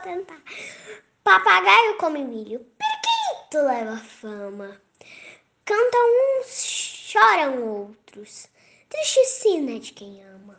tentar. Papagaio come milho, periquito leva fama. Cantam uns, choram outros. Triste sina de quem ama.